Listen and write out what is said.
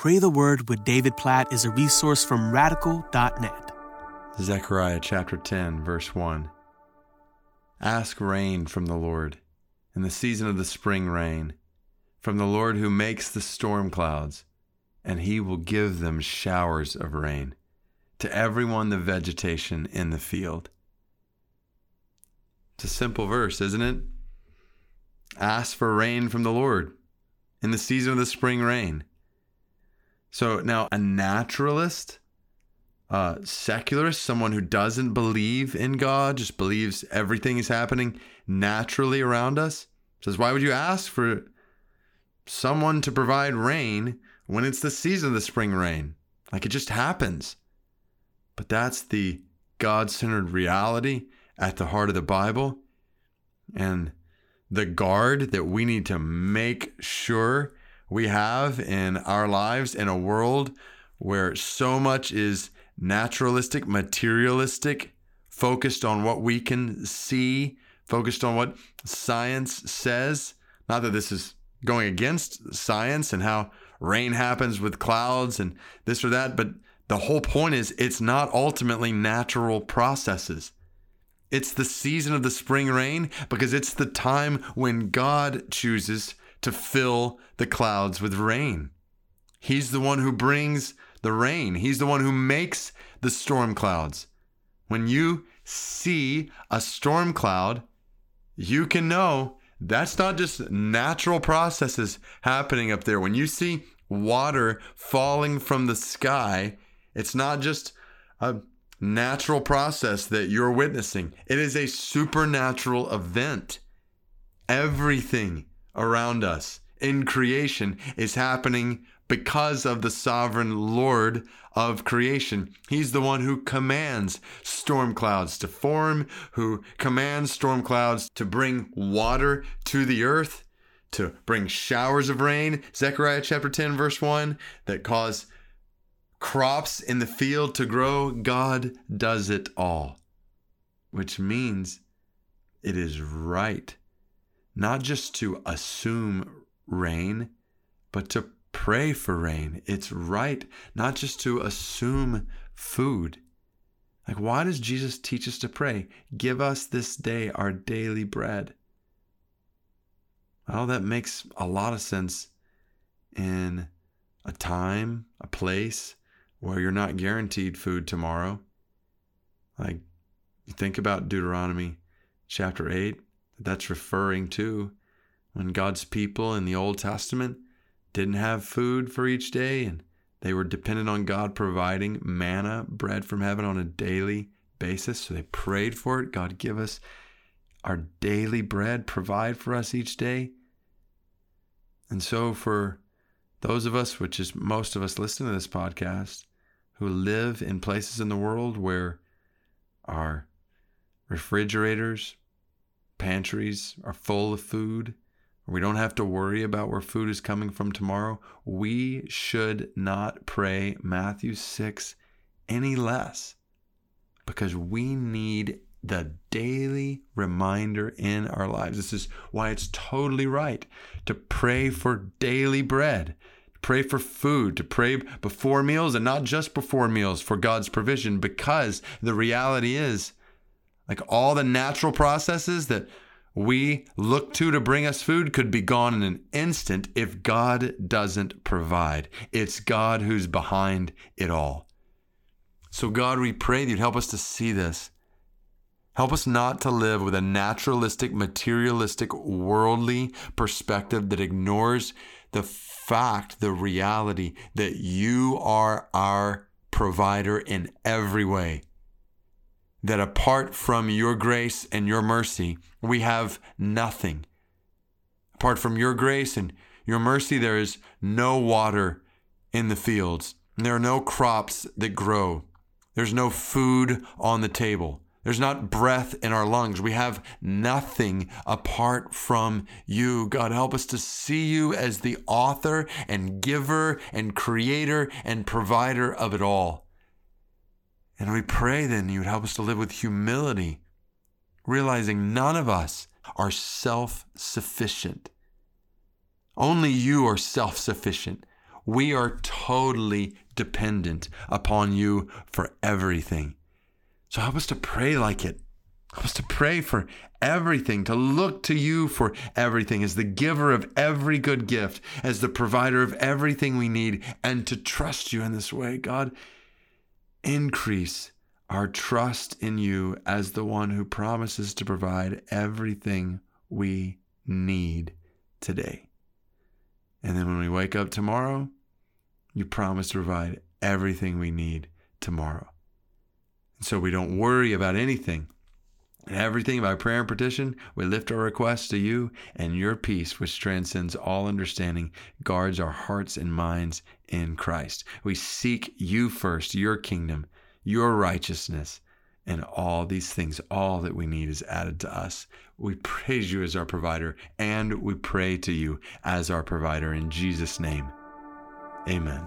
Pray the Word with David Platt is a resource from radical.net. Zechariah chapter 10, verse 1. Ask rain from the Lord in the season of the spring rain, from the Lord who makes the storm clouds, and he will give them showers of rain to everyone the vegetation in the field. It's a simple verse, isn't it? Ask for rain from the Lord in the season of the spring rain. So now, a naturalist, secularist, someone who doesn't believe in God, just believes everything is happening naturally around us, says, Why would you ask for someone to provide rain when it's the season of the spring rain? Like it just happens. But that's the God centered reality at the heart of the Bible. And the guard that we need to make sure we have in our lives in a world where so much is naturalistic, materialistic, focused on what we can see, focused on what science says. Not that this is going against science and how rain happens with clouds and this or that, but the whole point is it's not ultimately natural processes. It's the season of the spring rain because it's the time when God chooses to fill the clouds with rain. He's the one who brings the rain, He's the one who makes the storm clouds. When you see a storm cloud, you can know that's not just natural processes happening up there. When you see water falling from the sky, it's not just a natural process that you're witnessing. It is a supernatural event. Everything around us in creation is happening because of the sovereign Lord of creation. He's the one who commands storm clouds to form, who commands storm clouds to bring water to the earth, to bring showers of rain. Zechariah chapter 10, verse 1, that cause crops in the field to grow, God does it all, which means it is right not just to assume rain, but to pray for rain. It's right not just to assume food. Like, why does Jesus teach us to pray? Give us this day our daily bread. Well, that makes a lot of sense in a time, a place where you're not guaranteed food tomorrow. Like think about Deuteronomy chapter 8, that's referring to when God's people in the Old Testament didn't have food for each day and they were dependent on God providing manna, bread from heaven on a daily basis. So they prayed for it. God, give us our daily bread, provide for us each day. And so, for those of us, which is most of us listening to this podcast, who live in places in the world where our refrigerators, pantries are full of food, we don't have to worry about where food is coming from tomorrow, we should not pray Matthew 6 any less because we need the daily reminder in our lives. This is why it's totally right to pray for daily bread to pray for food, to pray before meals and not just before meals for God's provision, because the reality is, like all the natural processes that we look to to bring us food could be gone in an instant if God doesn't provide. It's God who's behind it all. So, God, we pray that you'd help us to see this. Help us not to live with a naturalistic, materialistic, worldly perspective that ignores the fact, the reality that you are our provider in every way. That apart from your grace and your mercy, we have nothing. Apart from your grace and your mercy, there is no water in the fields. There are no crops that grow. There's no food on the table. There's not breath in our lungs. We have nothing apart from you. God, help us to see you as the author and giver and creator and provider of it all. And we pray then you would help us to live with humility, realizing none of us are self sufficient. Only you are self sufficient. We are totally dependent upon you for everything. So help us to pray like it. Help us to pray for everything, to look to you for everything as the giver of every good gift, as the provider of everything we need, and to trust you in this way. God, increase our trust in you as the one who promises to provide everything we need today. And then when we wake up tomorrow, you promise to provide everything we need tomorrow. So we don't worry about anything. And everything by prayer and petition, we lift our requests to you, and your peace, which transcends all understanding, guards our hearts and minds in Christ. We seek you first, your kingdom, your righteousness, and all these things, all that we need is added to us. We praise you as our provider, and we pray to you as our provider in Jesus' name. Amen.